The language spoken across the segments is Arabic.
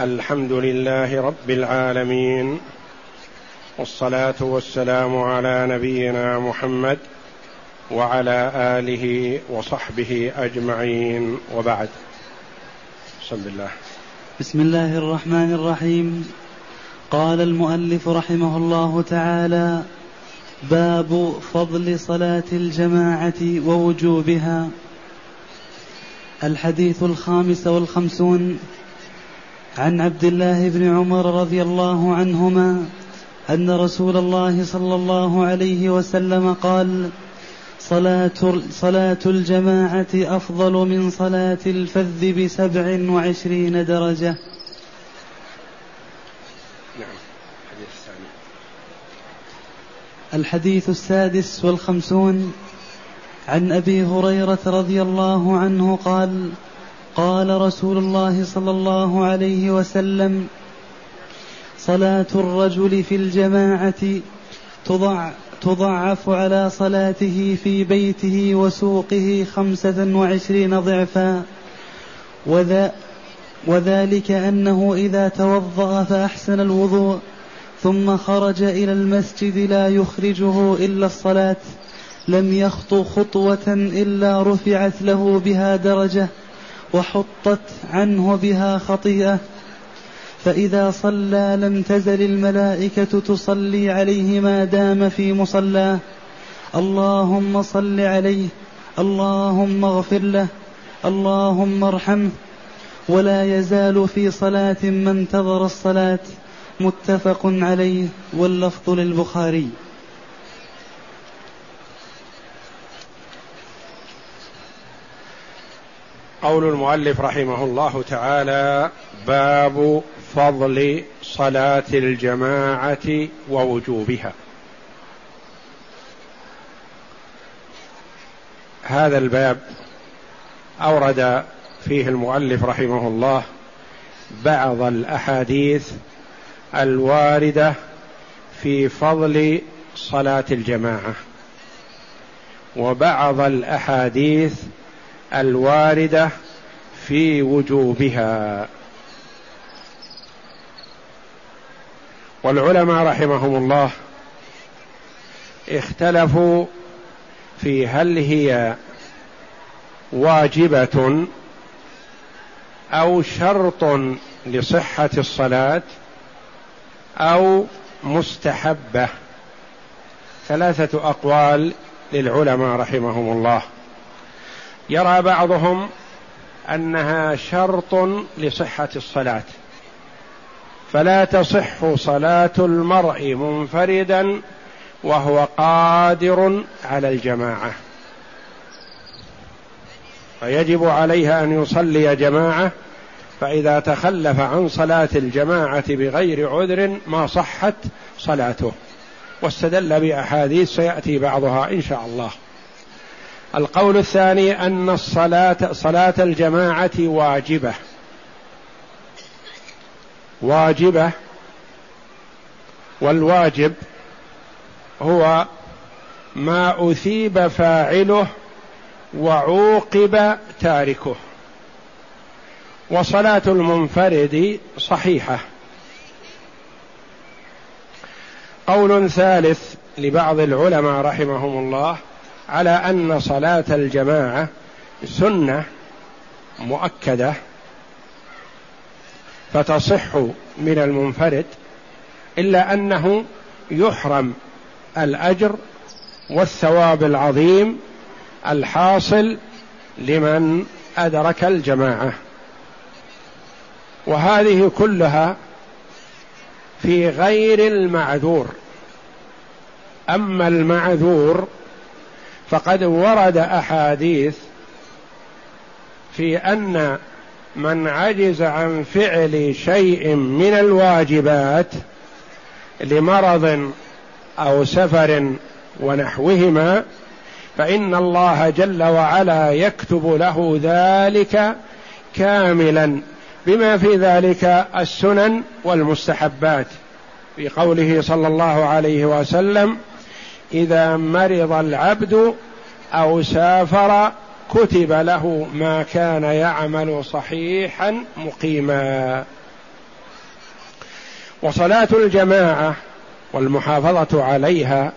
الحمد لله رب العالمين والصلاة والسلام على نبينا محمد وعلى آله وصحبه أجمعين. وبعد. بسم الله. بسم الله الرحمن الرحيم. قال المؤلف رحمه الله تعالى باب فضل صلاة الجماعة ووجوبها. الحديث الخامس والخمسون عن عبد الله بن عمر رضي الله عنهما أن رسول الله صلى الله عليه وسلم قال صلاة, صلاة الجماعة أفضل من صلاة الفذ بسبع وعشرين درجة. نعم الحديث الثاني. الحديث السادس والخمسون عن أبي هريرة رضي الله عنه قال قال رسول الله صلى الله عليه وسلم صلاة الرجل في الجماعة تضع تضعف على صلاته في بيته وسوقه خمسة وعشرين ضعفا. وذا وذلك أنه إذا توضأ فأحسن الوضوء ثم خرج إلى المسجد لا يخرجه إلا الصلاة لم يخطو خطوة إلا رفعت له بها درجة. وحطت عنه بها خطيئة. فإذا صلى لم تزل الملائكة تصلي عليه ما دام في مصلاه اللهم صل عليه اللهم اغفر له اللهم ارحمه. ولا يزال في صلاة ما انتظر الصلاة. متفق عليه واللفظ للبخاري. قول المؤلف رحمه الله تعالى باب فضل صلاة الجماعة ووجوبها. هذا الباب أورد فيه المؤلف رحمه الله بعض الأحاديث الواردة في فضل صلاة الجماعة وبعض الأحاديث الواردة في وجوبها. والعلماء رحمهم الله اختلفوا في هل هي واجبة أو شرط لصحة الصلاة أو مستحبة. ثلاثة أقوال للعلماء رحمهم الله. يرى بعضهم أنها شرط لصحة الصلاة. فلا تصح صلاة المرء منفردا وهو قادر على الجماعة. فيجب عليه أن يصلي جماعة فإذا تخلف عن صلاة الجماعة بغير عذر ما صحت صلاته. واستدل بأحاديث سيأتي بعضها إن شاء الله. القول الثاني أن الصلاه صلاة الجماعة واجبة. واجبة. والواجب هو ما أثيب فاعله وعوقب تاركه. وصلاة المنفرد صحيحة. قول ثالث لبعض العلماء رحمهم الله على أن صلاة الجماعة سنة مؤكدة فتصح من المنفرد إلا أنه يحرم الأجر والثواب العظيم الحاصل لمن أدرك الجماعة. وهذه كلها في غير المعذور. أما المعذور فقد ورد أحاديث في أن من عجز عن فعل شيء من الواجبات لمرض أو سفر ونحوهما فإن الله جل وعلا يكتب له ذلك كاملا بما في ذلك السنن والمستحبات. في قوله صلى الله عليه وسلم إذا مرض العبد أو سافر كتب له ما كان يعمل صحيحا مقيما. وصلاة الجماعة والمحافظة عليها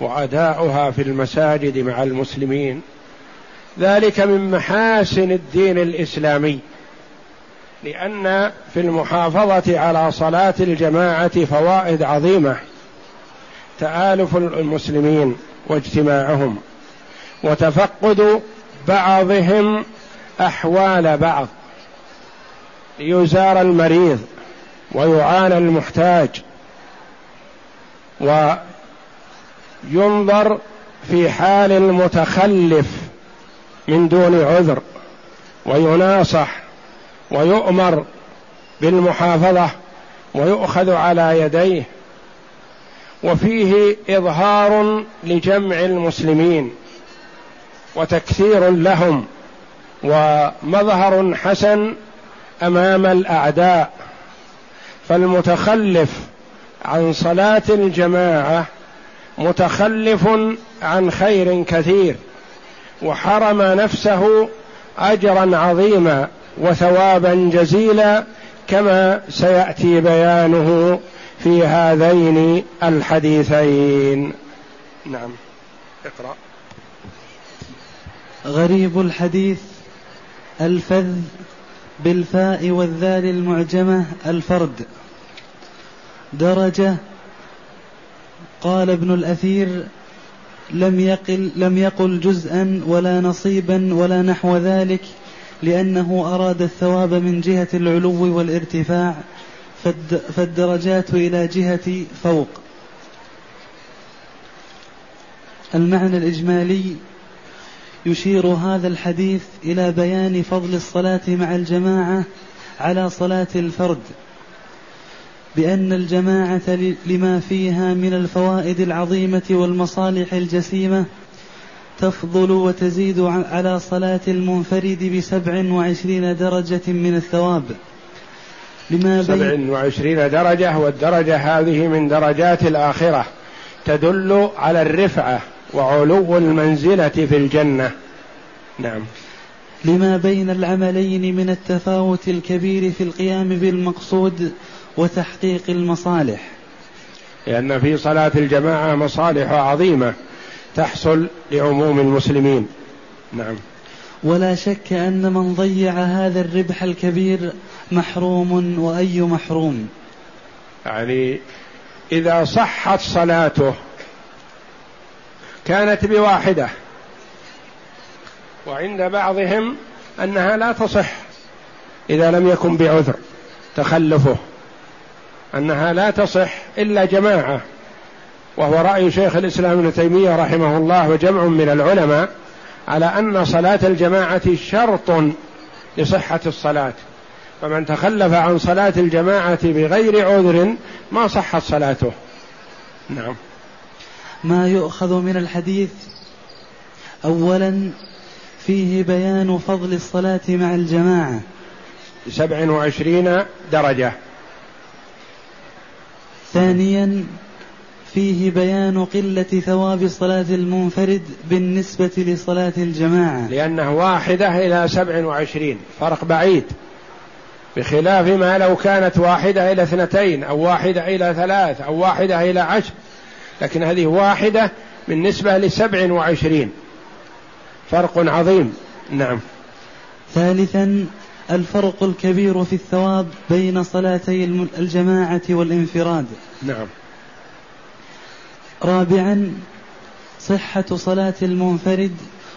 وأداؤها في المساجد مع المسلمين ذلك من محاسن الدين الإسلامي. لأن في المحافظة على صلاة الجماعة فوائد عظيمة. تآلف المسلمين واجتماعهم وتفقد بعضهم أحوال بعض. ليزار المريض ويعانى المحتاج وينظر في حال المتخلف من دون عذر ويناصح ويؤمر بالمحافظة ويؤخذ على يديه وفيه إظهار لجمع المسلمين وتكثير لهم ومظهر حسن أمام الأعداء فالمتخلف عن صلاة الجماعة متخلف عن خير كثير وحرم نفسه أجرا عظيما وثوابا جزيلا كما سيأتي بيانه في هذين الحديثين. نعم. اقرأ. غريب الحديث الفذ بالفاء والذال المعجمة الفرد. درجة قال ابن الأثير لم يقل لم يقل جزءا ولا نصيبا ولا نحو ذلك لأنه أراد الثواب من جهة العلو والارتفاع فالدرجات إلى جهة فوق. المعنى الإجمالي يشير هذا الحديث إلى بيان فضل الصلاة مع الجماعة على صلاة الفرد بأن الجماعة لما فيها من الفوائد العظيمة والمصالح الجسيمة تفضل وتزيد على صلاة المنفرد بسبع وعشرين درجة من الثواب. لما سبع وعشرين درجة والدرجة هذه من درجات الآخرة تدل على الرفعة وعلو المنزلة في الجنة. نعم. لما بين العملين من التفاوت الكبير في القيام بالمقصود وتحقيق المصالح. لأن في صلاة الجماعة مصالح عظيمة تحصل لعموم المسلمين. نعم. ولا شك أن من ضيع هذا الربح الكبير محروم وأي محروم؟ يعني إذا صحت صلاته كانت بواحدة. وعند بعضهم أنها لا تصح إذا لم يكن بعذر تخلفه. أنها لا تصح إلا جماعة. وهو رأي شيخ الإسلام ابن تيمية رحمه الله وجمع من العلماء على أن صلاة الجماعة شرط لصحة الصلاة. فمن تخلف عن صلاة الجماعة بغير عذر ما صحت صلاته. نعم. ما يؤخذ من الحديث أولا فيه بيان فضل الصلاة مع الجماعة. سبع وعشرين درجة. ثانيا فيه بيان قلة ثواب صلاة المنفرد بالنسبة لصلاة الجماعة. لأنه واحدة إلى سبع وعشرين فرق بعيد. بخلاف ما لو كانت واحدة إلى اثنتين أو واحدة إلى ثلاث أو واحدة إلى عشر. لكن هذه واحدة بالنسبة لسبع وعشرين. فرق عظيم. نعم. ثالثا الفرق الكبير في الثواب بين صلاتي الجماعة والانفراد. نعم. رابعا صحة صلاة المنفرد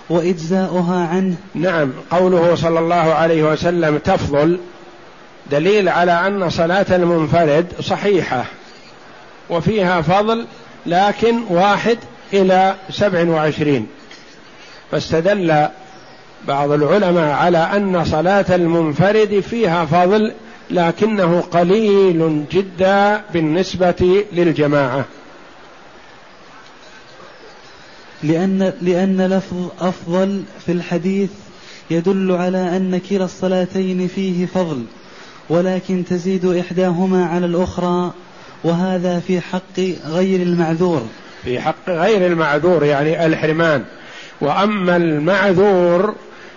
وإجزاؤها عنه. نعم قوله صلى الله عليه وسلم تفضل دليل على أن صلاة المنفرد صحيحة وفيها فضل لكن واحد إلى سبع وعشرين. فاستدل بعض العلماء على أن صلاة المنفرد فيها فضل لكنه قليل جدا بالنسبة للجماعة. لأن لأن لفظ أفضل في الحديث يدل على أن كلا الصلاتين فيه فضل ولكن تزيد إحداهما على الأخرى وهذا في حق غير المعذور. في حق غير المعذور يعني الحرمان. وأما المعذور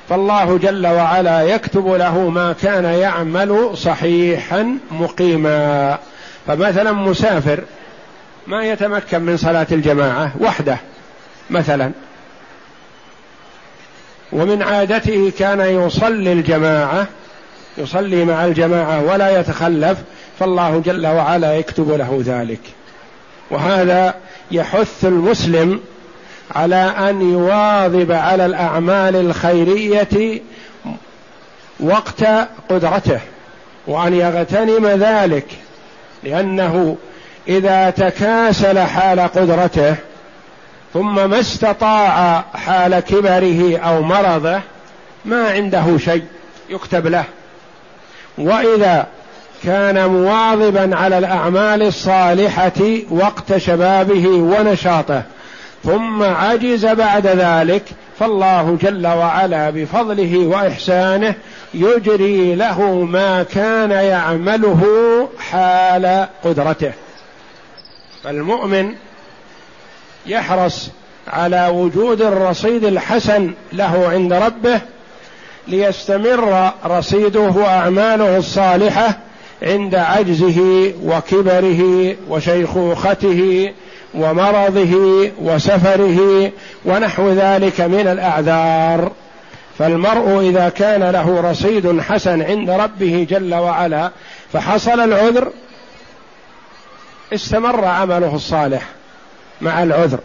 فالله جل وعلا يكتب له ما كان يعمل صحيحا مقيما. فمثلا مسافر ما يتمكن من صلاة الجماعة وحده مثلا. ومن عادته كان يصلي الجماعة يصلي مع الجماعة ولا يتخلف فالله جل وعلا يكتب له ذلك. وهذا يحث المسلم على أن يواظب على الأعمال الخيرية وقت قدرته وأن يغتنم ذلك. لأنه إذا تكاسل حال قدرته ثم ما استطاع حال كبره أو مرضه ما عنده شيء يكتب له. وإذا كان مواظبا على الأعمال الصالحة وقت شبابه ونشاطه ثم عجز بعد ذلك فالله جل وعلا بفضله وإحسانه يجري له ما كان يعمله حال قدرته. فالمؤمن يحرص على وجود الرصيد الحسن له عند ربه ليستمر رصيده وأعماله الصالحة عند عجزه وكبره وشيخوخته ومرضه وسفره ونحو ذلك من الأعذار. فالمرء إذا كان له رصيد حسن عند ربه جل وعلا فحصل العذر استمر عمله الصالح. مع العذر.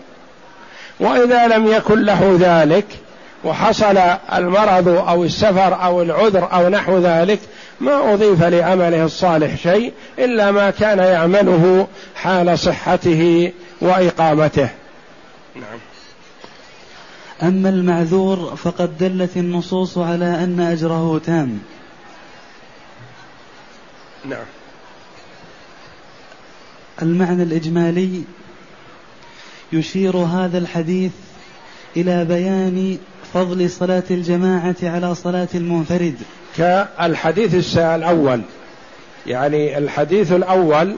وإذا لم يكن له ذلك وحصل المرض أو السفر أو العذر أو نحو ذلك ما أضيف لعمله الصالح شيء إلا ما كان يعمله حال صحته وإقامته. نعم. أما المعذور فقد دلت النصوص على أن أجره تام. نعم. المعنى الإجمالي يشير هذا الحديث إلى بيان فضل صلاة الجماعة على صلاة المنفرد. كالحديث الأول. يعني الحديث الأول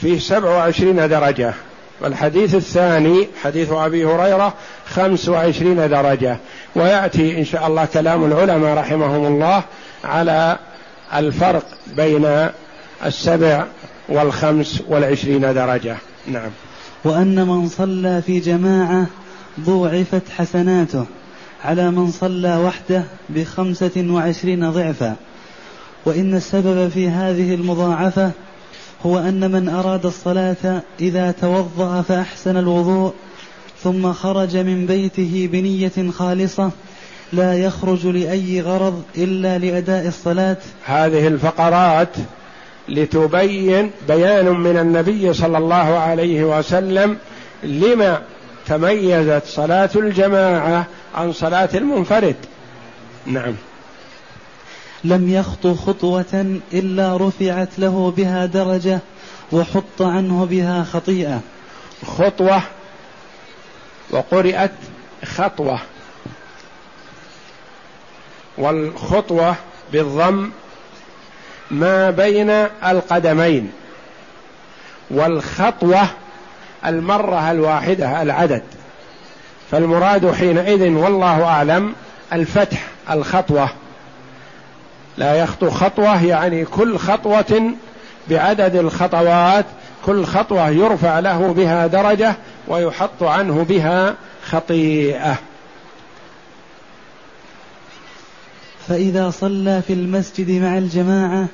فيه سبع وعشرين درجة والحديث الثاني حديث أبي هريرة خمس وعشرين درجة. ويأتي إن شاء الله كلام العلماء رحمهم الله على الفرق بين السبع والخمس والعشرين درجة. نعم. وأن من صلى في جماعة ضوعفت حسناته على من صلى وحده بخمسة وعشرين ضعفا. وإن السبب في هذه المضاعفة هو أن من أراد الصلاة إذا توضأ فأحسن الوضوء ثم خرج من بيته بنية خالصة لا يخرج لأي غرض إلا لأداء الصلاة. هذه الفقرات لتبين بيان من النبي صلى الله عليه وسلم لما تميزت صلاة الجماعة عن صلاة المنفرد. نعم. لم يخط خطوة إلا رفعت له بها درجة وحط عنه بها خطيئة. خطوة وقرئت خطوة. والخطوة بالضم ما بين القدمين. والخطوة المرة الواحدة العدد. فالمراد حينئذ والله أعلم الفتح الخطوة. لا يخطو خطوة يعني كل خطوة بعدد الخطوات كل خطوة يرفع له بها درجة ويحط عنه بها خطيئة. فإذا صلى في المسجد مع الجماعة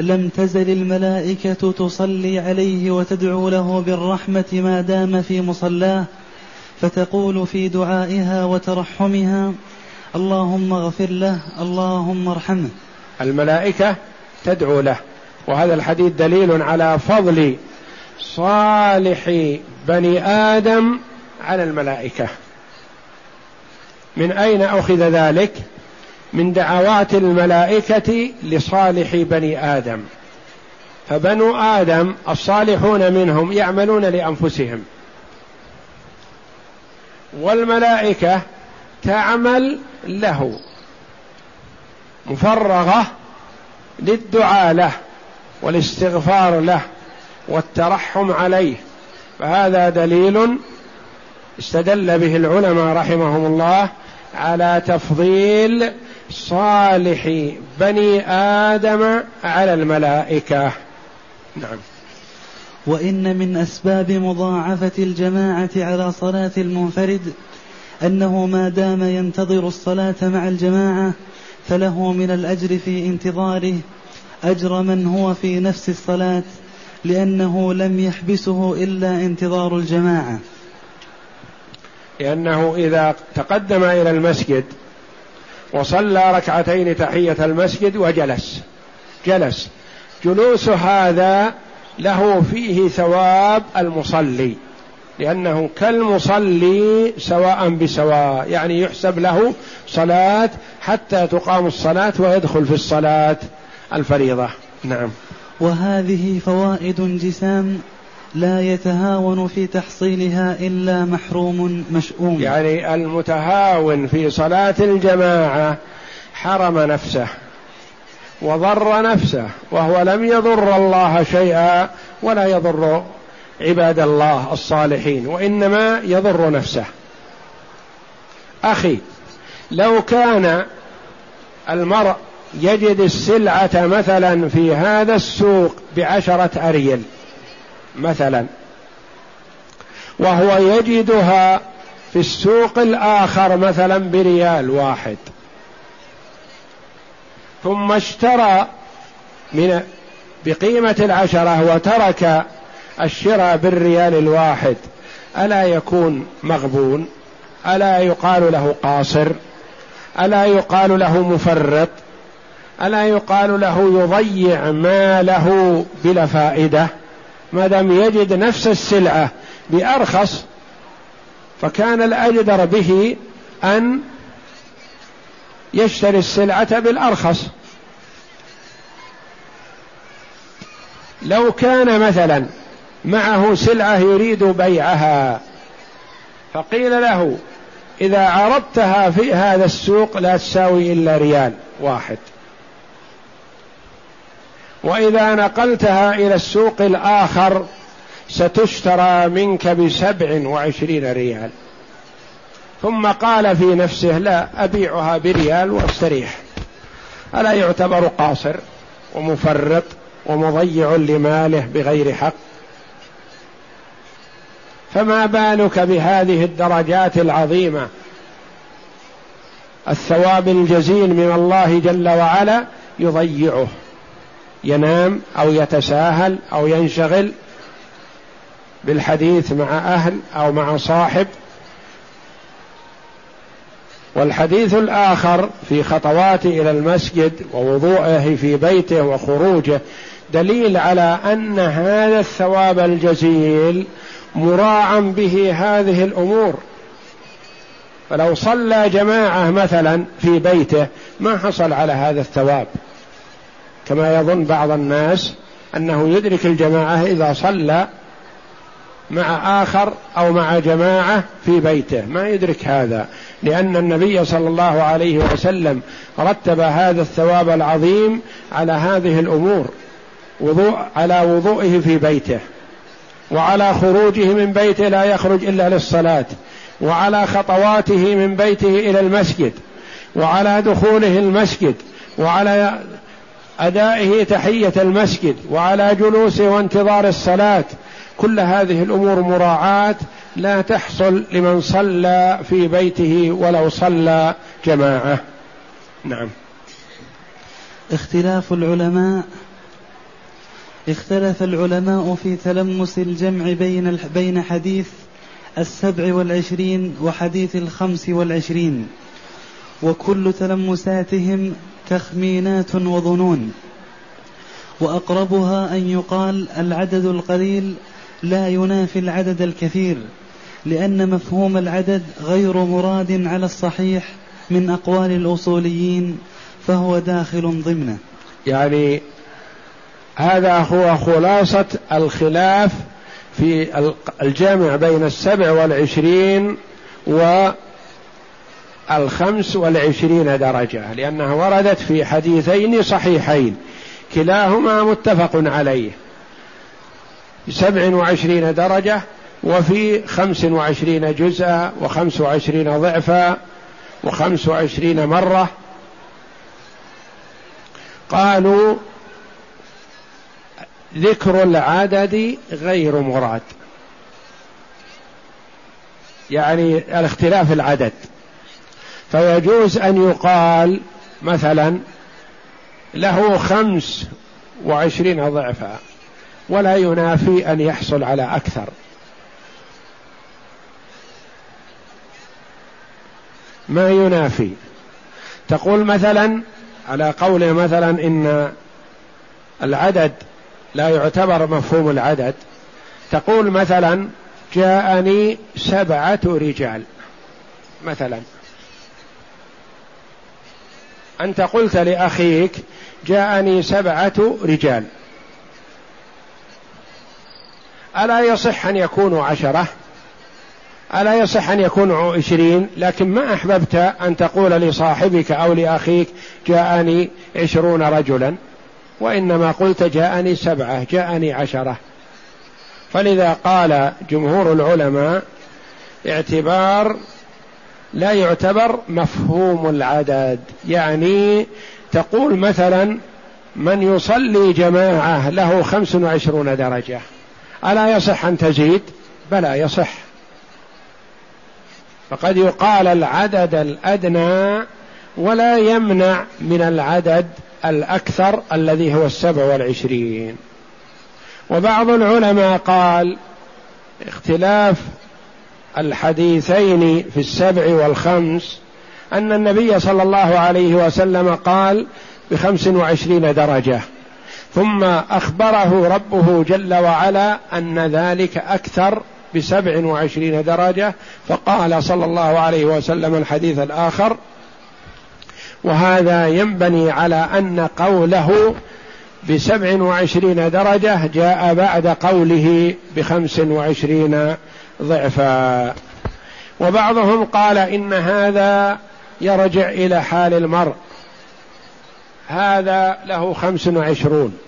لم تزل الملائكة تصلي عليه وتدعو له بالرحمة ما دام في مصلاه فتقول في دعائها وترحمها اللهم اغفر له اللهم ارحمه الملائكة تدعو له وهذا الحديث دليل على فضل صالح بني آدم على الملائكة من أين أخذ ذلك؟ من دعوات الملائكة لصالح بني آدم. فبنو آدم الصالحون منهم يعملون لأنفسهم. والملائكة تعمل له. مفرغة للدعاء له والاستغفار له والترحم عليه. فهذا دليل استدل به العلماء رحمهم الله على تفضيل صالح بني آدم على الملائكة. نعم. وإن من أسباب مضاعفة الجماعة على صلاة المنفرد أنه ما دام ينتظر الصلاة مع الجماعة فله من الأجر في انتظاره أجر من هو في نفس الصلاة لأنه لم يحبسه إلا انتظار الجماعة. لأنه إذا تقدم إلى المسجد وصلى ركعتين تحية المسجد وجلس. جلس. جلوس هذا له فيه ثواب المصلي. لأنه كالمصلي سواء بسواء يعني يحسب له صلاة حتى تقام الصلاة ويدخل في الصلاة الفريضة. نعم. وهذه فوائد جسام لا يتهاون في تحصيلها إلا محروم مشؤوم. يعني المتهاون في صلاة الجماعة حرم نفسه وضر نفسه وهو لم يضر الله شيئا ولا يضر عباد الله الصالحين وإنما يضر نفسه. أخي لو كان المرء يجد السلعة مثلا في هذا السوق بعشرة أريل مثلا وهو يجدها في السوق الآخر مثلا بريال واحد. ثم اشترى من بقيمة العشرة وترك الشراء بالريال الواحد. ألا يكون مغبون؟ ألا يقال له قاصر؟ ألا يقال له مفرط؟ ألا يقال له يضيع ماله بلا فائدة؟ ما دام يجد نفس السلعة بأرخص فكان الأجدر به أن يشتري السلعة بالأرخص. لو كان مثلا معه سلعة يريد بيعها فقيل له إذا عرضتها في هذا السوق لا تساوي إلا ريال واحد. وإذا نقلتها إلى السوق الآخر ستشترى منك بسبع وعشرين ريال. ثم قال في نفسه لا أبيعها بريال واستريح. ألا يعتبر قاصر ومفرط ومضيع لماله بغير حق؟ فما بالك بهذه الدرجات العظيمة؟ الثواب الجزيل من الله جل وعلا يضيعه. ينام أو يتساهل أو ينشغل بالحديث مع أهل أو مع صاحب. والحديث الآخر في خطواته إلى المسجد ووضوءه في بيته وخروجه دليل على أن هذا الثواب الجزيل مراعا به هذه الأمور. فلو صلى جماعة مثلا في بيته ما حصل على هذا الثواب. كما يظن بعض الناس أنه يدرك الجماعة إذا صلى مع آخر أو مع جماعة في بيته. ما يدرك هذا. لأن النبي صلى الله عليه وسلم رتب هذا الثواب العظيم على هذه الأمور وضوء على وضوئه في بيته. وعلى خروجه من بيته لا يخرج إلا للصلاة. وعلى خطواته من بيته إلى المسجد. وعلى دخوله المسجد. وعلى أدائه تحية المسجد وعلى جلوسه وانتظار الصلاة. كل هذه الأمور مراعاة لا تحصل لمن صلى في بيته ولو صلى جماعة. نعم. اختلاف العلماء اختلف العلماء في تلمس الجمع بين بين حديث السبع والعشرين وحديث الخمس والعشرين. وكل تلمساتهم تخمينات وظنون. وأقربها أن يقال العدد القليل لا ينافي العدد الكثير لأن مفهوم العدد غير مراد على الصحيح من أقوال الأصوليين فهو داخل ضمنه. يعني هذا هو خلاصة الخلاف في الجامع بين السبع والعشرين والخمس والعشرين درجة لأنها وردت في حديثين صحيحين. كلاهما متفق عليه. سبع وعشرين درجة وفي خمس وعشرين جزءا وخمس وعشرين ضعفا وخمس وعشرين مرة. ذكر العدد غير مراد. يعني الاختلاف العدد. فيجوز أن يقال مثلا له خمس وعشرين ضعفا ولا ينافي أن يحصل على أكثر. ما ينافي؟ تقول مثلا على قول مثلا إن العدد لا يعتبر مفهوم العدد تقول مثلا جاءني سبعة رجال مثلا. أنت قلت لأخيك جاءني سبعة رجال. ألا يصح أن يكونوا عشرة؟ ألا يصح أن يكونوا عشرين؟ لكن ما أحببت أن تقول لصاحبك أو لأخيك جاءني عشرون رجلا وإنما قلت جاءني سبعة جاءني عشرة. فلذا قال جمهور العلماء اعتبار لا يعتبر مفهوم العدد. يعني تقول مثلا من يصلي جماعة له خمس وعشرون درجة. ألا يصح أن تزيد؟ بلى يصح. فقد يقال العدد الأدنى ولا يمنع من العدد الأكثر الذي هو السبع والعشرين. وبعض العلماء قال اختلاف الحديثين في السبع والخمس أن النبي صلى الله عليه وسلم قال بخمس وعشرين درجة ثم أخبره ربه جل وعلا أن ذلك أكثر بسبع وعشرين درجة فقال صلى الله عليه وسلم الحديث الآخر وهذا ينبني على أن قوله بسبع وعشرين درجة جاء بعد قوله بخمس وعشرين ضعفا. وبعضهم قال إن هذا يرجع إلى حال المرء. هذا له خمس وعشرون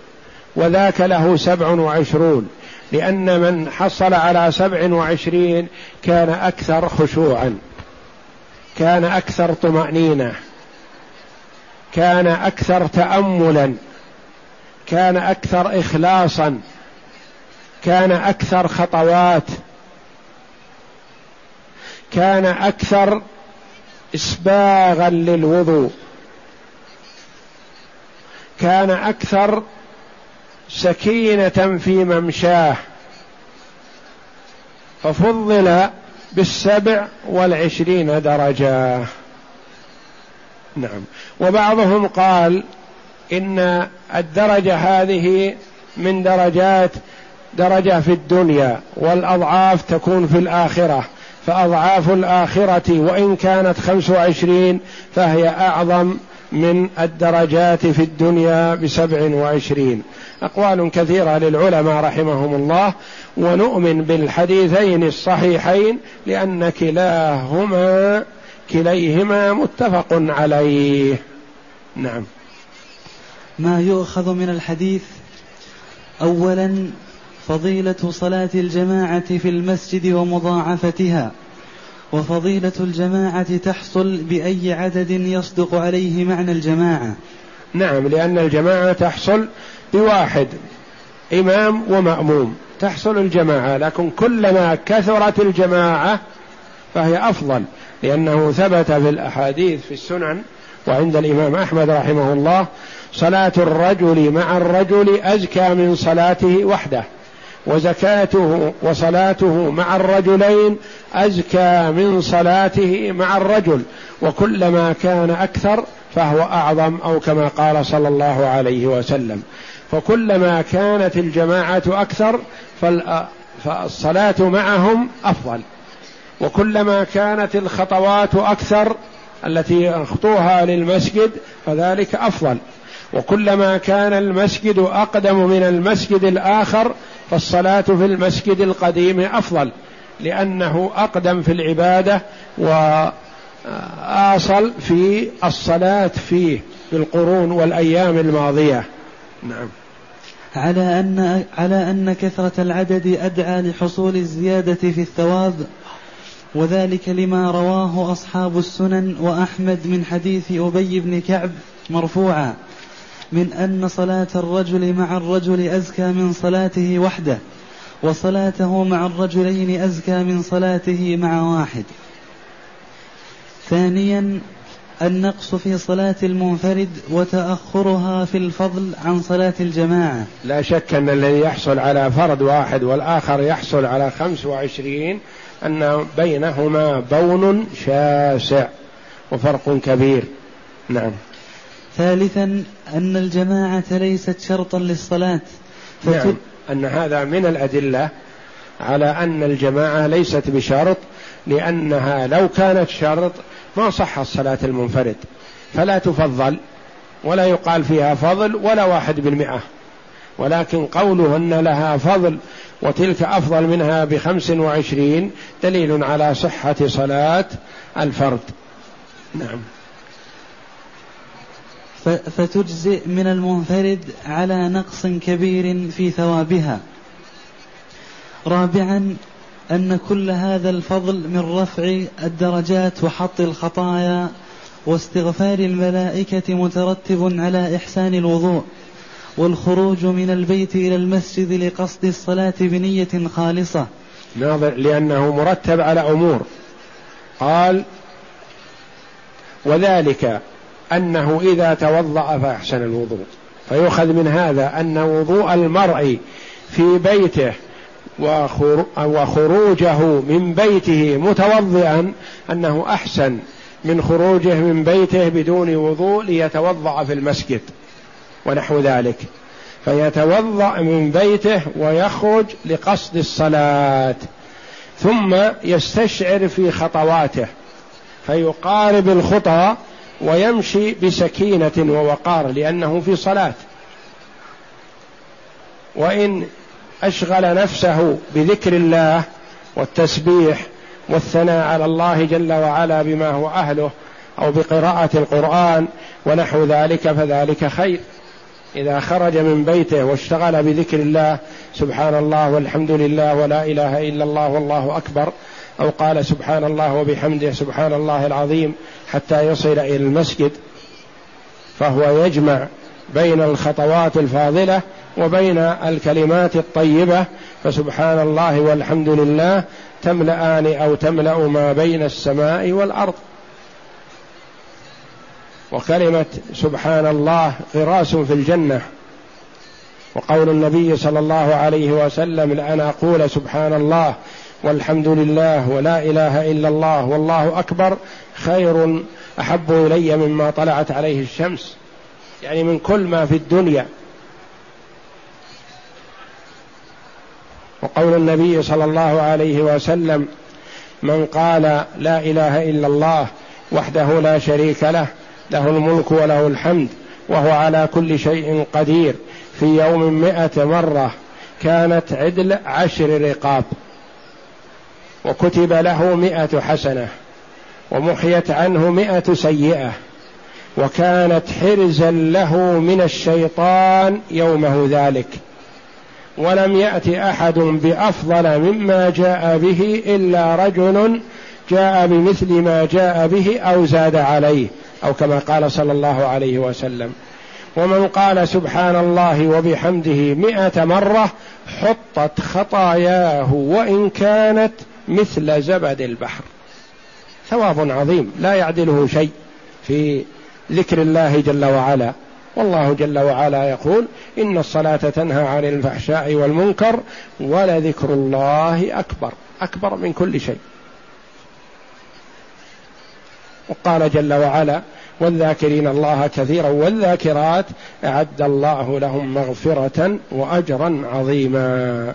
وذاك له سبع وعشرون لأن من حصل على سبع وعشرين كان أكثر خشوعا كان أكثر طمأنينة كان أكثر تأملا كان أكثر اخلاصا كان أكثر خطوات. كان أكثر اسباغا للوضوء. كان أكثر سكينة في ممشاه. ففضل بالسبع والعشرين درجة. نعم. وبعضهم قال إن الدرجة هذه من درجات درجة في الدنيا والأضعاف تكون في الآخرة. فأضعاف الآخرة وإن كانت خمس وعشرين فهي أعظم من الدرجات في الدنيا بسبع وعشرين. أقوال كثيرة للعلماء رحمهم الله ونؤمن بالحديثين الصحيحين لأن كلاهما كليهما متفق عليه. نعم. ما يؤخذ من الحديث اولا فضيلة صلاة الجماعة في المسجد ومضاعفتها وفضيلة الجماعة تحصل بأي عدد يصدق عليه معنى الجماعة؟ نعم لأن الجماعة تحصل بواحد إمام ومأموم تحصل الجماعة لكن كلما كثرت الجماعة فهي أفضل لأنه ثبت في الأحاديث في السنن وعند الإمام أحمد رحمه الله صلاة الرجل مع الرجل أزكى من صلاته وحده. وزكاته وصلاته مع الرجلين أزكى من صلاته مع الرجل وكلما كان أكثر فهو أعظم أو كما قال صلى الله عليه وسلم. فكلما كانت الجماعة أكثر فالصلاة معهم أفضل. وكلما كانت الخطوات أكثر التي يخطوها للمسجد فذلك أفضل. وكلما كان المسجد أقدم من المسجد الآخر فالصلاة في المسجد القديم أفضل لأنه أقدم في العبادة وآصل في الصلاة فيه في القرون والأيام الماضية. نعم. على ان على أن كثرة العدد أدعى لحصول الزيادة في الثواب وذلك لما رواه أصحاب السنن وأحمد من حديث أبي بن كعب مرفوعا. من أن صلاة الرجل مع الرجل أزكى من صلاته وحده وصلاته مع الرجلين أزكى من صلاته مع واحد. ثانيا النقص في صلاة المنفرد وتأخرها في الفضل عن صلاة الجماعة. لا شك أن الذي يحصل على فرد واحد والآخر يحصل على خمس وعشرين أن بينهما بون شاسع وفرق كبير. نعم. ثالثا أن الجماعة ليست شرطا للصلاة. نعم أن هذا من الأدلة على أن الجماعة ليست بشرط لأنها لو كانت شرط ما صح الصلاة المنفرد. فلا تفضل ولا يقال فيها فضل ولا واحد بالمئة. ولكن قوله أن لها فضل وتلك أفضل منها بخمس وعشرين دليل على صحة صلاة الفرد. نعم. فتجزئ من المنفرد على نقص كبير في ثوابها. رابعا أن كل هذا الفضل من رفع الدرجات وحط الخطايا واستغفار الملائكة مترتب على إحسان الوضوء والخروج من البيت إلى المسجد لقصد الصلاة بنية خالصة. ناظر لأنه مرتب على أمور. قال وذلك أنه إذا توضأ فأحسن الوضوء. فيؤخذ من هذا أن وضوء المرء في بيته وخروجه من بيته متوضئا أنه أحسن من خروجه من بيته بدون وضوء ليتوضأ في المسجد ونحو ذلك. فيتوضأ من بيته ويخرج لقصد الصلاة. ثم يستشعر في خطواته. فيقارب الخطى ويمشي بسكينة ووقار لأنه في صلاة. وإن أشغل نفسه بذكر الله والتسبيح والثناء على الله جل وعلا بما هو أهله أو بقراءة القرآن ونحو ذلك فذلك خير. إذا خرج من بيته واشتغل بذكر الله سبحان الله والحمد لله ولا إله إلا الله والله أكبر. أو قال سبحان الله وبحمده سبحان الله العظيم حتى يصل إلى المسجد فهو يجمع بين الخطوات الفاضلة وبين الكلمات الطيبة فسبحان الله والحمد لله تملأان أو تملأ ما بين السماء والأرض. وكلمة سبحان الله غراس في الجنة. وقول النبي صلى الله عليه وسلم لأن أقول سبحان الله والحمد لله ولا إله إلا الله والله أكبر خير أحب إلي مما طلعت عليه الشمس. يعني من كل ما في الدنيا. وقول النبي صلى الله عليه وسلم من قال لا إله إلا الله وحده لا شريك له له الملك وله الحمد وهو على كل شيء قدير. في يوم مائة مرة كانت عدل عشر رقاب. وكتب له مائة حسنة ومحيت عنه مائة سيئة وكانت حرزا له من الشيطان يومه ذلك. ولم يأت أحد بأفضل مما جاء به إلا رجل جاء بمثل ما جاء به أو زاد عليه أو كما قال صلى الله عليه وسلم. ومن قال سبحان الله وبحمده مئة مرة حطت خطاياه وإن كانت مثل زبد البحر. ثواب عظيم لا يعدله شيء في ذكر الله جل وعلا. والله جل وعلا يقول إن الصلاة تنهى عن الفحشاء والمنكر ولذكر الله أكبر أكبر من كل شيء. وقال جل وعلا والذاكرين الله كثيرا والذاكرات أعد الله لهم مغفرة وأجرا عظيما.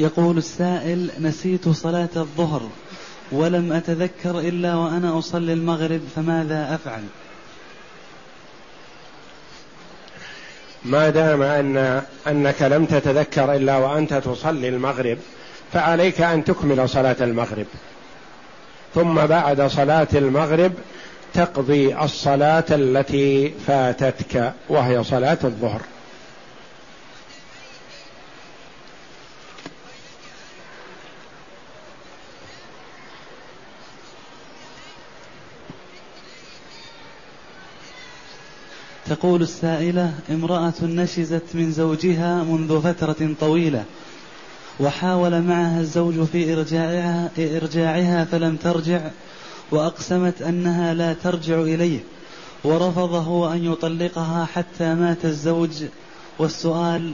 يقول السائل نسيت صلاة الظهر ولم أتذكر إلا وأنا أصلي المغرب فماذا أفعل؟ ما دام أن أنك لم تتذكر إلا وأنت تصلي المغرب فعليك أن تكمل صلاة المغرب. ثم بعد صلاة المغرب تقضي الصلاة التي فاتتك وهي صلاة الظهر. تقول السائلة امرأة نشزت من زوجها منذ فترة طويلة وحاول معها الزوج في إرجاعها, إرجاعها فلم ترجع وأقسمت أنها لا ترجع إليه ورفض هو أن يطلقها حتى مات الزوج والسؤال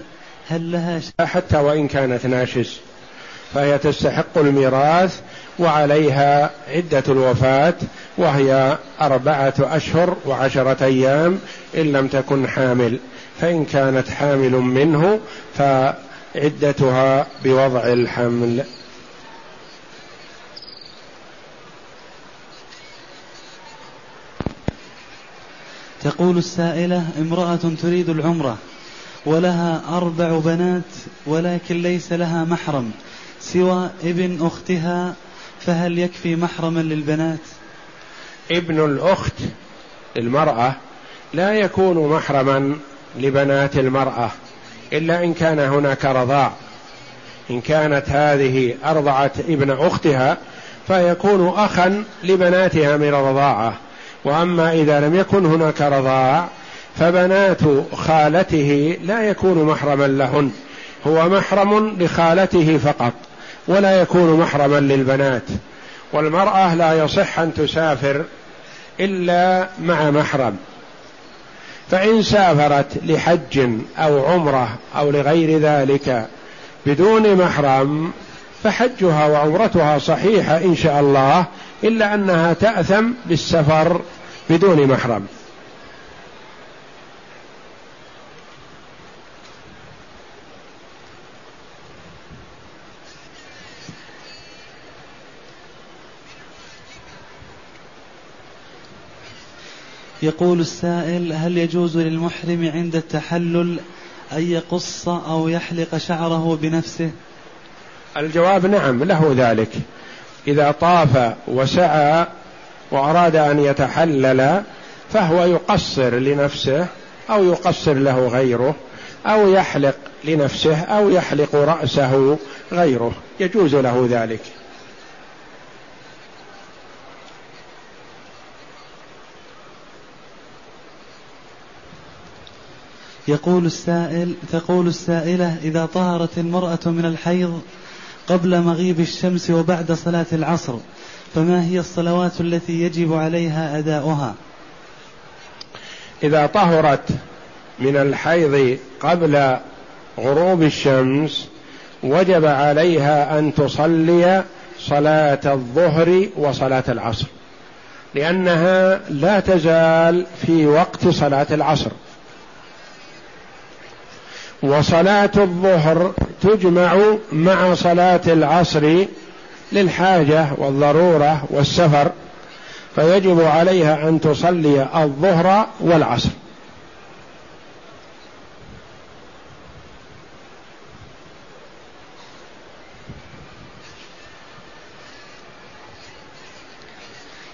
هل لها حتى وإن كانت ناشز فهي تستحق الميراث وعليها عدة الوفاة وهي أربعة أشهر وعشرة أيام إن لم تكن حامل. فإن كانت حامل منه فعدتها بوضع الحمل. تقول السائلة امرأة تريد العمرة ولها أربع بنات ولكن ليس لها محرم سوى ابن أختها فهل يكفي محرما للبنات؟ ابن الأخت المرأة لا يكون محرما لبنات المرأة إلا إن كان هناك رضاع. إن كانت هذه أرضعت ابن أختها فيكون أخا لبناتها من الرضاعة وأما إذا لم يكن هناك رضاع فبنات خالته لا يكون محرما لهن. هو محرم لخالته فقط. ولا يكون محرما للبنات والمرأة لا يصح أن تسافر إلا مع محرم. فإن سافرت لحج أو عمرة أو لغير ذلك بدون محرم فحجها وعمرتها صحيحة إن شاء الله إلا أنها تأثم بالسفر بدون محرم. يقول السائل هل يجوز للمحرم عند التحلل أن يقص أو يحلق شعره بنفسه؟ الجواب نعم له ذلك. إذا طاف وسعى وأراد أن يتحلل فهو يقصر لنفسه أو يقصر له غيره أو يحلق لنفسه أو يحلق رأسه غيره. يجوز له ذلك. يقول السائل تقول السائلة إذا طهرت المرأة من الحيض قبل مغيب الشمس وبعد صلاة العصر فما هي الصلوات التي يجب عليها أداؤها؟ إذا طهرت من الحيض قبل غروب الشمس وجب عليها أن تصلي صلاة الظهر وصلاة العصر لأنها لا تزال في وقت صلاة العصر. وصلاة الظهر تجمع مع صلاة العصر للحاجة والضرورة والسفر فيجب عليها أن تصلي الظهر والعصر.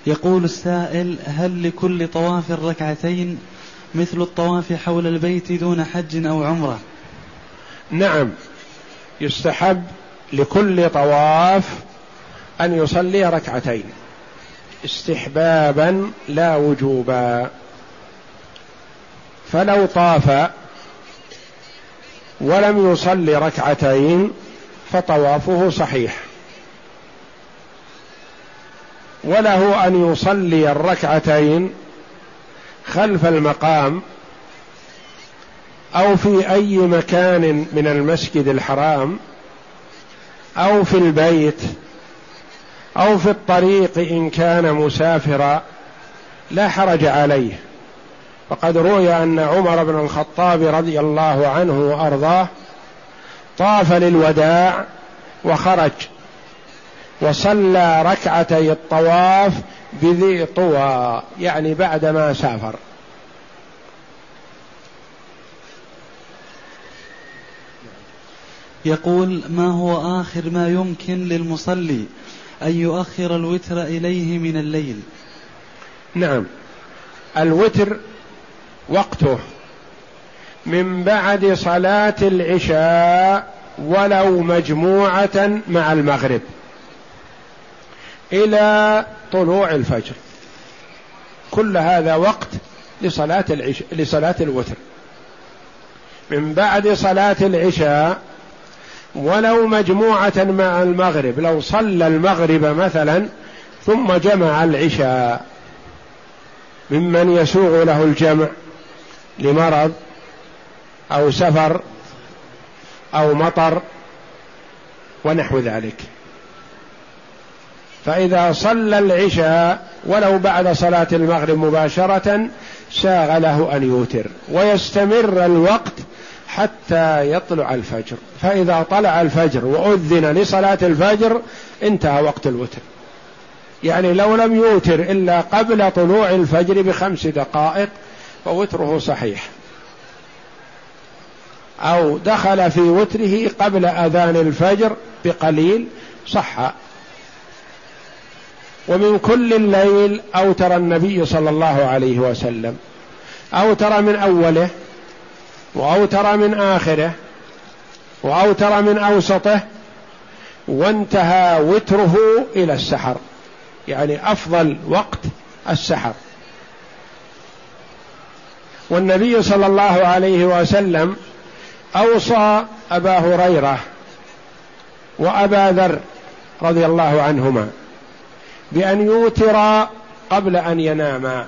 يقول السائل هل لكل طواف ركعتين مثل الطواف حول البيت دون حج أو عمرة؟ نعم يستحب لكل طواف أن يصلي ركعتين استحبابا لا وجوبا. فلو طاف ولم يصلي ركعتين فطوافه صحيح. وله أن يصلي الركعتين خلف المقام أو في أي مكان من المسجد الحرام أو في البيت أو في الطريق إن كان مسافرا لا حرج عليه. وقد روي أن عمر بن الخطاب رضي الله عنه وأرضاه طاف للوداع وخرج وصلى ركعتي الطواف بذي طوى يعني بعدما سافر. يقول ما هو آخر ما يمكن للمصلي أن يؤخر الوتر إليه من الليل؟ نعم. الوتر وقته من بعد صلاة العشاء ولو مجموعة مع المغرب إلى طلوع الفجر. كل هذا وقت لصلاة العشاء لصلاة الوتر. من بعد صلاة العشاء ولو مجموعة مع المغرب لو صلى المغرب مثلا ثم جمع العشاء. ممن يسوغ له الجمع لمرض أو سفر أو مطر ونحو ذلك. فإذا صلى العشاء ولو بعد صلاة المغرب مباشرة ساغ له أن يوتر. ويستمر الوقت حتى يطلع الفجر. فإذا طلع الفجر وأذن لصلاة الفجر انتهى وقت الوتر. يعني لو لم يوتر إلا قبل طلوع الفجر بخمس دقائق فوتره صحيح. أو دخل في وتره قبل أذان الفجر بقليل صح. ومن كل الليل أوتر النبي صلى الله عليه وسلم. أوتر من أوله وأوتر من آخره وأوتر من أوسطه وانتهى وتره إلى السحر. يعني أفضل وقت السحر. والنبي صلى الله عليه وسلم أوصى أبا هريرة وأبا ذر رضي الله عنهما بأن يوترا قبل أن يناما.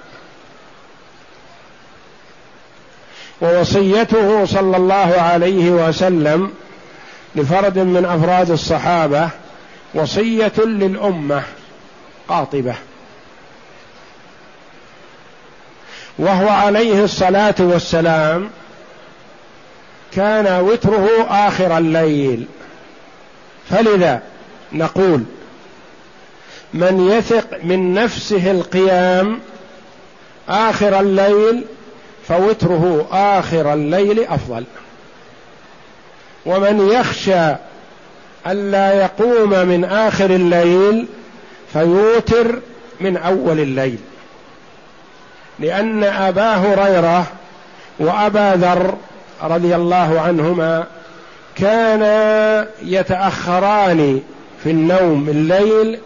ووصيته صلى الله عليه وسلم لفرد من أفراد الصحابة وصية للأمة قاطبة. وهو عليه الصلاة والسلام كان وتره آخر الليل. فلذا نقول من يثق من نفسه القيام آخر الليل فوتره آخر الليل أفضل. ومن يخشى الا يقوم من آخر الليل فيوتر من أول الليل. لأن أبا هريرة وأبا ذر رضي الله عنهما كانا يتأخران في النوم الليل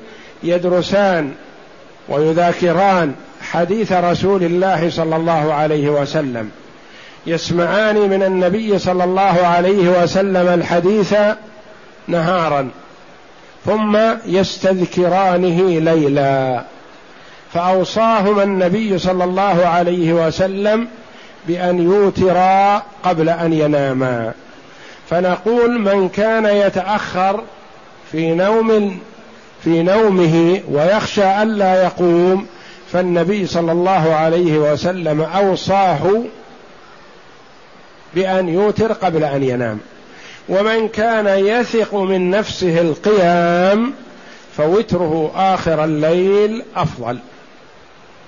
يدرسان ويذاكران حديث رسول الله صلى الله عليه وسلم. يسمعان من النبي صلى الله عليه وسلم الحديث نهارا ثم يستذكرانه ليلا. فأوصاهما النبي صلى الله عليه وسلم بأن يوترا قبل أن يناما. فنقول من كان يتأخر في نوم في نومه ويخشى الا يقوم فالنبي صلى الله عليه وسلم أوصاه بأن يوتر قبل أن ينام. ومن كان يثق من نفسه القيام فوتره آخر الليل أفضل.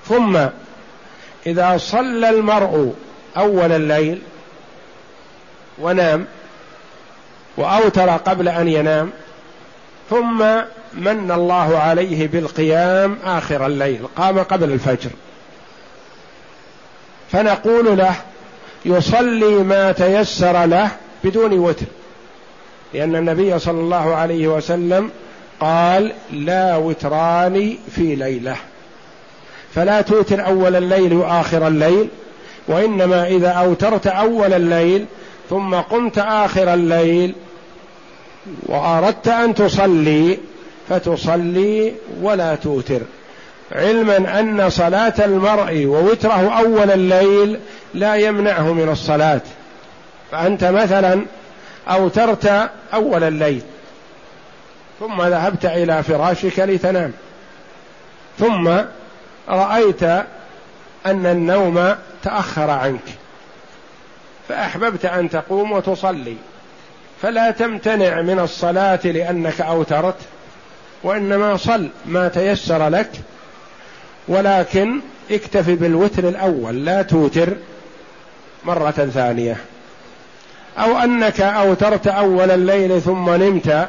ثم إذا صلى المرء أول الليل ونام وأوتر قبل أن ينام ثم من الله عليه بالقيام آخر الليل قام قبل الفجر. فنقول له يصلي ما تيسر له بدون وتر. لأن النبي صلى الله عليه وسلم قال لا وتران في ليلة. فلا توتر أول الليل وآخر الليل وإنما إذا أوترت أول الليل ثم قمت آخر الليل وأردت أن تصلي فتصلي ولا توتر. علما أن صلاة المرء ووتره أول الليل لا يمنعه من الصلاة. فأنت مثلا أوترت أول الليل ثم ذهبت إلى فراشك لتنام ثم رأيت أن النوم تأخر عنك فأحببت أن تقوم وتصلي. فلا تمتنع من الصلاة لأنك أوترت. وإنما صل ما تيسر لك ولكن اكتفي بالوتر الأول لا توتر مرة ثانية. أو أنك أوترت أول الليل ثم نمت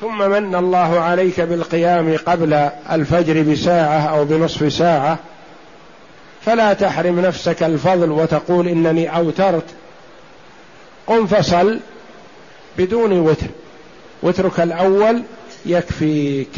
ثم من الله عليك بالقيام قبل الفجر بساعة أو بنصف ساعة. فلا تحرم نفسك الفضل وتقول إنني أوترت. قم فصل بدون وتر. وترك الأول يكفيك.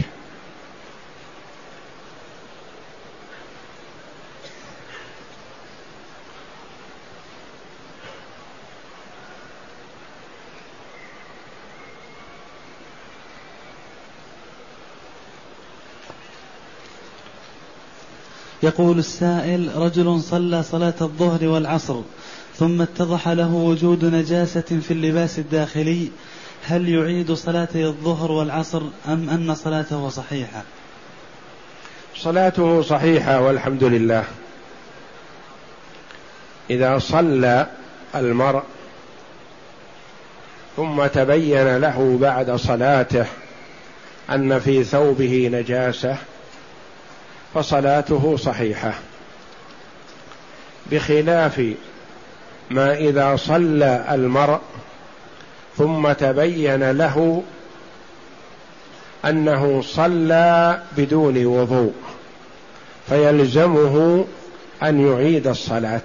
يقول السائل رجل صلى صلاة الظهر والعصر ثم اتضح له وجود نجاسة في اللباس الداخلي هل يعيد صلاتي الظهر والعصر أم أن صلاته صحيحة؟ صلاته صحيحة والحمد لله. إذا صلى المرء ثم تبين له بعد صلاته أن في ثوبه نجاسة فصلاته صحيحة. بخلاف ما إذا صلى المرء ثم تبين له أنه صلى بدون وضوء فيلزمه أن يعيد الصلاة.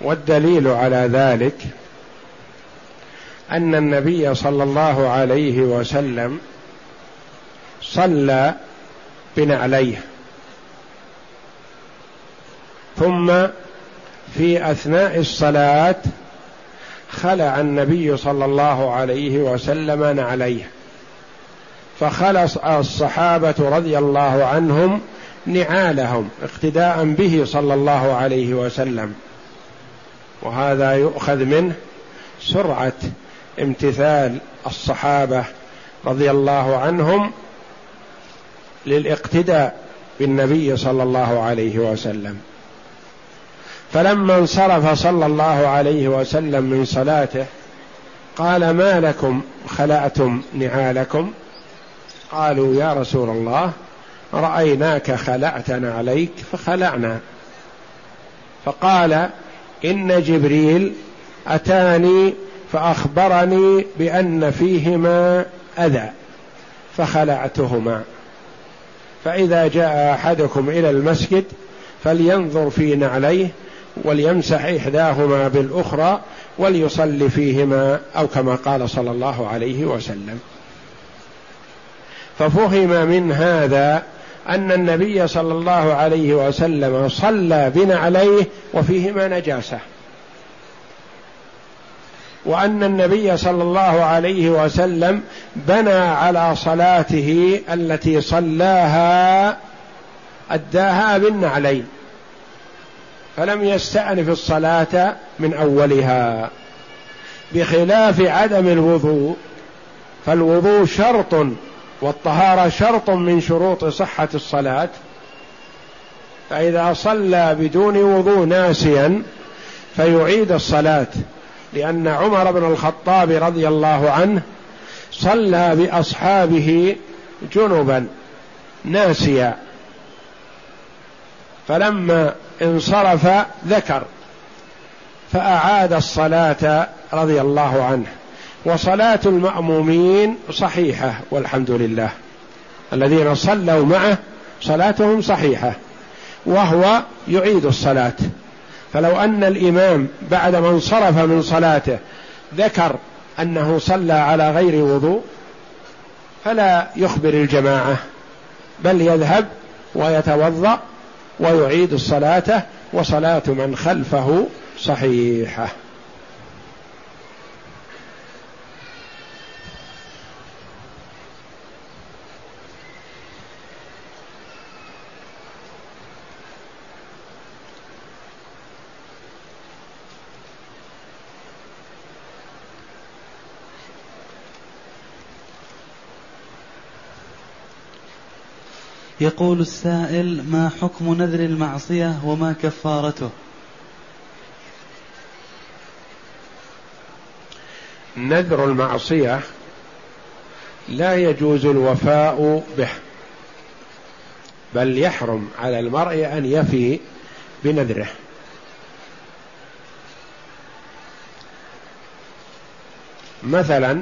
والدليل على ذلك أن النبي صلى الله عليه وسلم صلى بنعليه ثم في أثناء الصلاة خلع النبي صلى الله عليه وسلم نعليه. فخلص الصحابة رضي الله عنهم نعالهم اقتداء به صلى الله عليه وسلم. وهذا يؤخذ منه سرعة امتثال الصحابة رضي الله عنهم للاقتداء بالنبي صلى الله عليه وسلم. فلما انصرف صلى الله عليه وسلم من صلاته قال ما لكم خلعتم نعالكم؟ قالوا يا رسول الله رأيناك خلعتنا عليك فخلعنا فقال إن جبريل أتاني فأخبرني بأن فيهما أذى فخلعتهما فإذا جاء أحدكم إلى المسجد فلينظر في نعليه وليمسح إحداهما بالأخرى وليصلي فيهما أو كما قال صلى الله عليه وسلم. ففهم من هذا أن النبي صلى الله عليه وسلم صلى بنعليه وفيهما نجاسة. وأن النبي صلى الله عليه وسلم بنى على صلاته التي صلاها أداها بالنعلين. فلم يستأنف الصلاة من أولها. بخلاف عدم الوضوء فالوضوء شرط والطهارة شرط من شروط صحة الصلاة. فإذا صلى بدون وضوء ناسيا فيعيد الصلاة لأن عمر بن الخطاب رضي الله عنه صلى بأصحابه جنبا ناسيا. فلما انصرف ذكر فأعاد الصلاة رضي الله عنه. وصلاة المأمومين صحيحة والحمد لله. الذين صلوا معه صلاتهم صحيحة وهو يعيد الصلاة. فلو أن الإمام بعدما انصرف من صلاته ذكر أنه صلى على غير وضوء فلا يخبر الجماعة بل يذهب ويتوضأ ويعيد الصلاة وصلاة من خلفه صحيحة. يقول السائل ما حكم نذر المعصية وما كفارته؟ نذر المعصية لا يجوز الوفاء به بل يحرم على المرء أن يفي بنذره. مثلا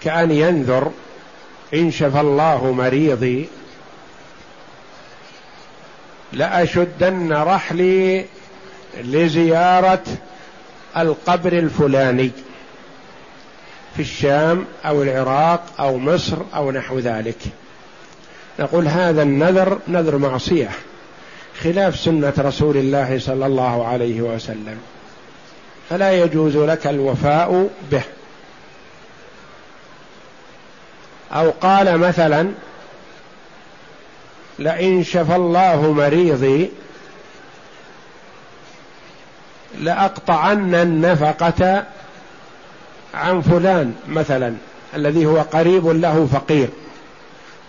كأن ينذر إن شفى الله مريضي لأشدن رحلي لزيارة القبر الفلاني في الشام أو العراق أو مصر أو نحو ذلك. نقول هذا النذر نذر معصية خلاف سنة رسول الله صلى الله عليه وسلم. فلا يجوز لك الوفاء به. أو قال مثلا لئن شفى الله مريضي لأقطعن النفقة عن فلان مثلا الذي هو قريب له فقير.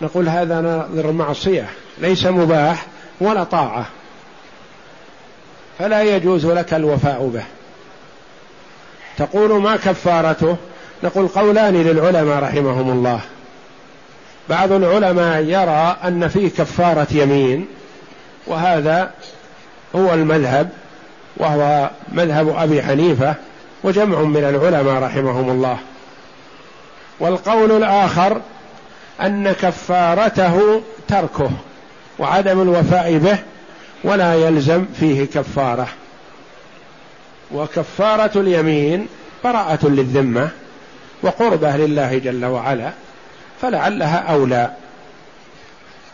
نقول هذا نظر معصية ليس مباح ولا طاعة. فلا يجوز لك الوفاء به. تقول ما كفارته؟ نقول قولان للعلماء رحمهم الله. بعض العلماء يرى أن فيه كفارة يمين وهذا هو المذهب وهو مذهب أبي حنيفة وجمع من العلماء رحمهم الله. والقول الآخر أن كفارته تركه وعدم الوفاء به ولا يلزم فيه كفارة. وكفارة اليمين براءة للذمة وقربة لله جل وعلا. فلعلها أولى.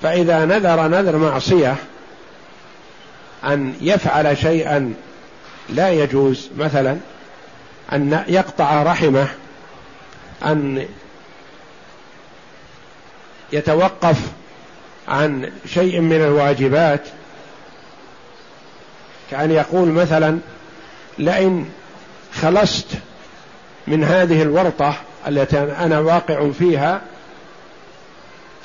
فإذا نذر نذر معصية أن يفعل شيئا لا يجوز مثلا أن يقطع رحمه أن يتوقف عن شيء من الواجبات كأن يقول مثلا لئن خلصت من هذه الورطة التي أنا واقع فيها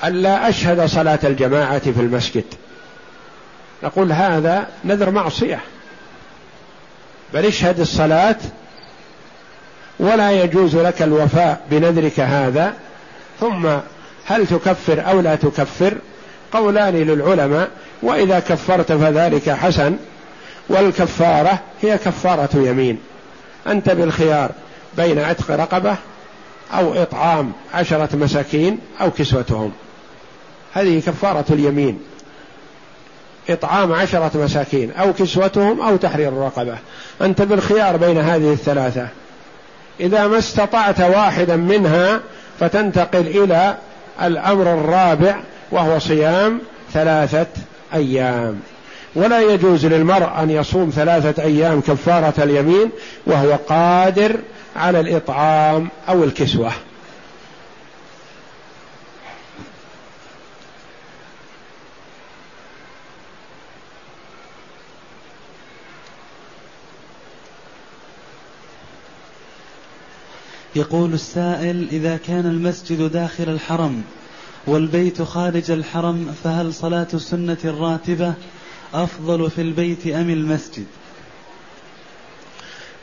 ألا أشهد صلاة الجماعة في المسجد. نقول هذا نذر معصية. بل اشهد الصلاة ولا يجوز لك الوفاء بنذرك هذا. ثم هل تكفر أو لا تكفر؟ قولان للعلماء وإذا كفرت فذلك حسن والكفارة هي كفارة يمين. أنت بالخيار بين عتق رقبة أو إطعام عشرة مساكين أو كسوتهم. هذه كفارة اليمين. إطعام عشرة مساكين أو كسوتهم أو تحرير الرقبة. أنت بالخيار بين هذه الثلاثة. إذا ما استطعت واحدا منها فتنتقل إلى الأمر الرابع وهو صيام ثلاثة أيام. ولا يجوز للمرء أن يصوم ثلاثة أيام كفارة اليمين وهو قادر على الإطعام أو الكسوة. يقول السائل إذا كان المسجد داخل الحرم والبيت خارج الحرم فهل صلاة السنة الراتبة أفضل في البيت أم المسجد؟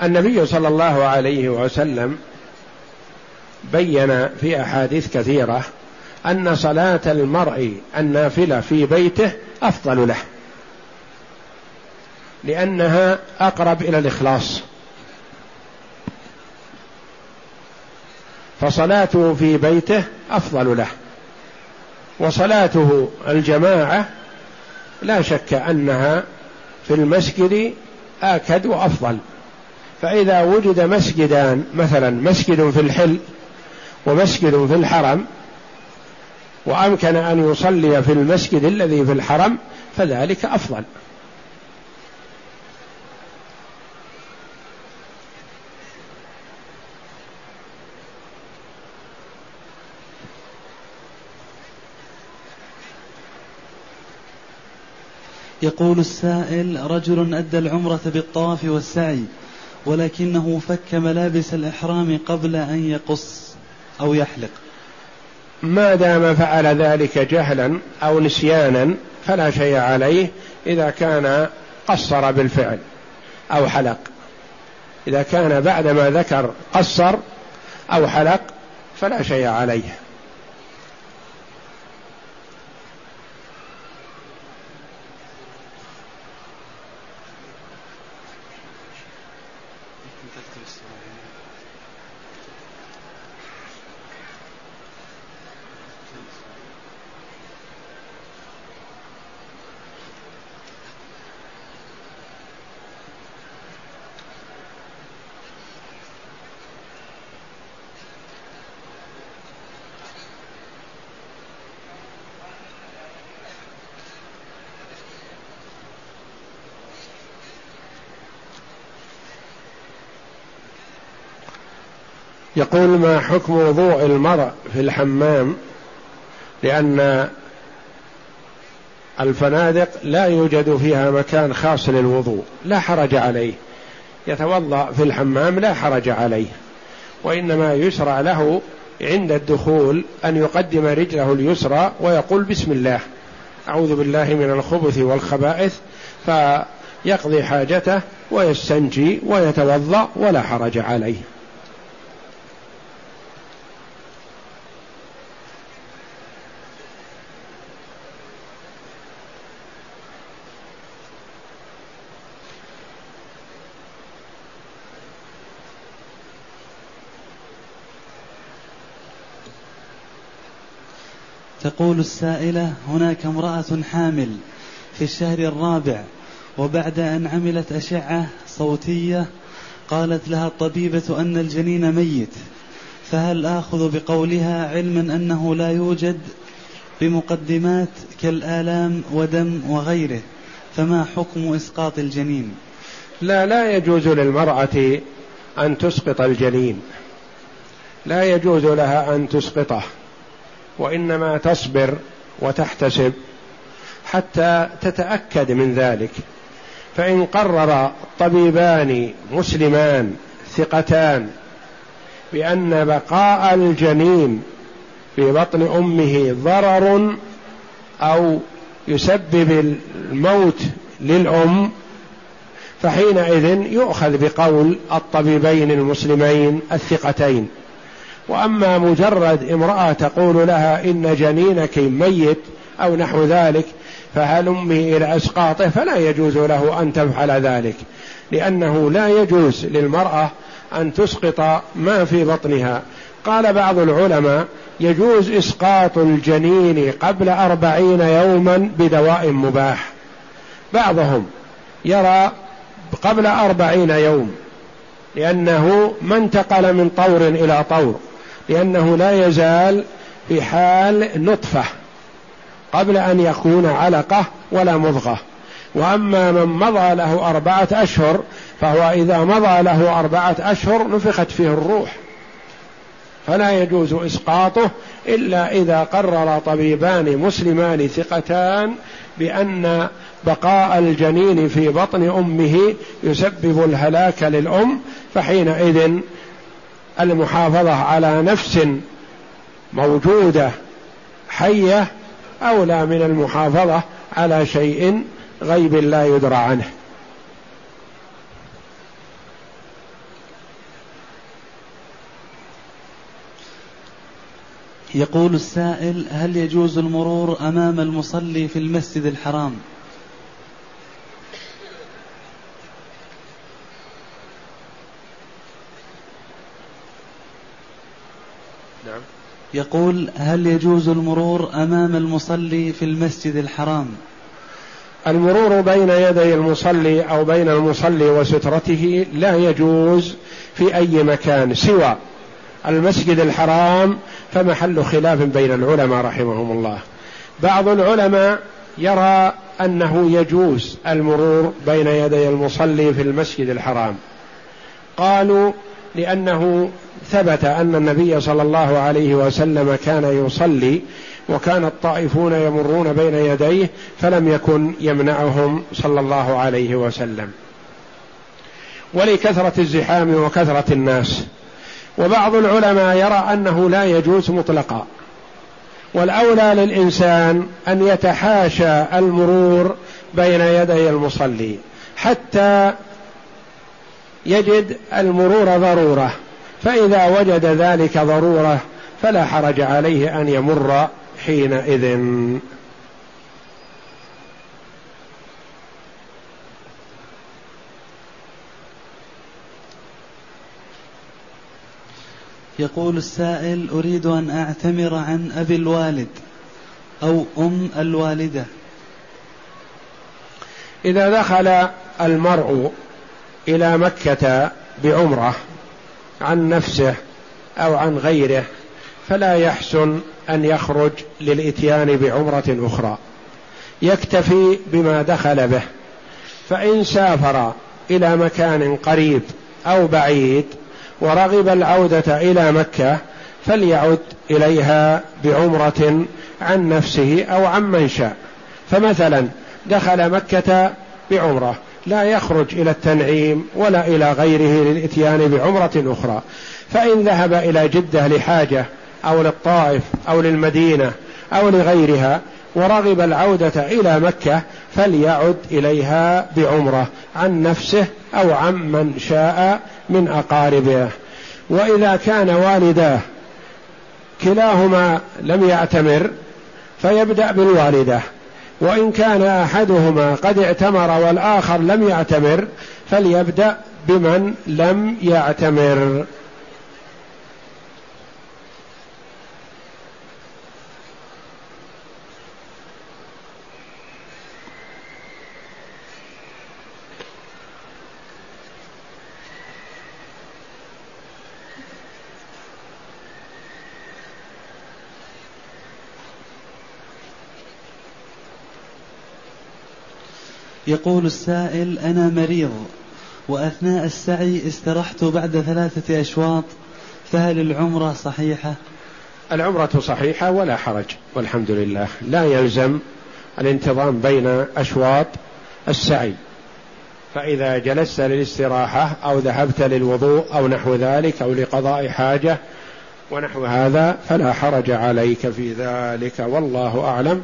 النبي صلى الله عليه وسلم بين في أحاديث كثيرة أن صلاة المرء النافلة في بيته أفضل له لأنها أقرب إلى الإخلاص. فصلاته في بيته أفضل له. وصلاته الجماعة لا شك أنها في المسجد آكد وأفضل. فإذا وجد مسجدان مثلا مسجد في الحل ومسجد في الحرم وأمكن أن يصلي في المسجد الذي في الحرم فذلك أفضل. يقول السائل رجل أدى العمرة بالطواف والسعي ولكنه فك ملابس الإحرام قبل أن يقص أو يحلق. ما دام فعل ذلك جهلا أو نسيانا فلا شيء عليه إذا كان قصر بالفعل أو حلق. إذا كان بعدما ذكر قصر أو حلق فلا شيء عليه. يقول ما حكم وضوء المرء في الحمام؟ لأن الفنادق لا يوجد فيها مكان خاص للوضوء لا حرج عليه. يتوضأ في الحمام لا حرج عليه. وإنما يسرع له عند الدخول أن يقدم رجله اليسرى ويقول بسم الله. أعوذ بالله من الخبث والخبائث. فيقضي حاجته ويستنجي ويتوضأ ولا حرج عليه. تقول السائلة هناك امرأة حامل في الشهر الرابع وبعد أن عملت أشعة صوتية قالت لها الطبيبة أن الجنين ميت فهل آخذ بقولها علما أنه لا يوجد بمقدمات كالآلام ودم وغيره؟ فما حكم إسقاط الجنين؟ لا لا يجوز للمرأة أن تسقط الجنين. لا يجوز لها أن تسقطه. وإنما تصبر وتحتسب حتى تتأكد من ذلك. فإن قرر طبيبان مسلمان ثقتان بأن بقاء الجنين في بطن أمه ضرر أو يسبب الموت للأم فحينئذ يؤخذ بقول الطبيبين المسلمين الثقتين. وأما مجرد امرأة تقول لها إن جنينك ميت أو نحو ذلك فهلمي إلى أسقاطه فلا يجوز له أن تفعل ذلك لأنه لا يجوز للمرأة أن تسقط ما في بطنها. قال بعض العلماء يجوز إسقاط الجنين قبل أربعين يوما بدواء مباح. بعضهم يرى قبل أربعين يوم لأنه ما انتقل من طور إلى طور. لأنه لا يزال في حال نطفة قبل أن يكون علقة ولا مضغة. وأما من مضى له أربعة أشهر فهو إذا مضى له أربعة أشهر نفخت فيه الروح. فلا يجوز إسقاطه إلا إذا قرر طبيبان مسلمان ثقتان بأن بقاء الجنين في بطن أمه يسبب الهلاك للأم فحينئذ المحافظة على نفس موجودة حية أولى من المحافظة على شيء غيب لا يدرى عنه. يقول السائل هل يجوز المرور أمام المصلي في المسجد الحرام؟ يقول هل يجوز المرور أمام المصلي في المسجد الحرام؟ المرور بين يدي المصلي أو بين المصلي وسترته لا يجوز في أي مكان سوى المسجد الحرام فمحل خلاف بين العلماء رحمهم الله. بعض العلماء يرى أنه يجوز المرور بين يدي المصلي في المسجد الحرام. قالوا لأنه ثبت أن النبي صلى الله عليه وسلم كان يصلي وكان الطائفون يمرون بين يديه فلم يكن يمنعهم صلى الله عليه وسلم. ولكثرة الزحام وكثرة الناس. وبعض العلماء يرى أنه لا يجوز مطلقا. والأولى للإنسان أن يتحاشى المرور بين يدي المصلي حتى يجد المرور ضرورة فإذا وجد ذلك ضرورة فلا حرج عليه أن يمر حينئذ. يقول السائل أريد أن أعتمر عن أبي الوالد أو أم الوالدة. إذا دخل المرء إلى مكة بعمرة عن نفسه أو عن غيره فلا يحسن أن يخرج للإتيان بعمرة أخرى. يكتفي بما دخل به فإن سافر إلى مكان قريب أو بعيد ورغب العودة إلى مكة فليعد إليها بعمرة عن نفسه أو عن من شاء. فمثلا دخل مكة بعمرة لا يخرج إلى التنعيم ولا إلى غيره للإتيان بعمرة أخرى. فإن ذهب إلى جدة لحاجة أو للطائف أو للمدينة أو لغيرها ورغب العودة إلى مكة فليعد إليها بعمرة عن نفسه أو عن من شاء من أقاربه. وإذا كان والداه كلاهما لم يعتمر فيبدأ بالوالدة. وإن كان أحدهما قد اعتمر والآخر لم يعتمر فليبدأ بمن لم يعتمر. يقول السائل أنا مريض وأثناء السعي استرحت بعد ثلاثة أشواط فهل العمرة صحيحة؟ العمرة صحيحة ولا حرج والحمد لله. لا يلزم الانتظام بين أشواط السعي. فإذا جلست للاستراحة أو ذهبت للوضوء أو نحو ذلك أو لقضاء حاجة ونحو هذا فلا حرج عليك في ذلك والله أعلم.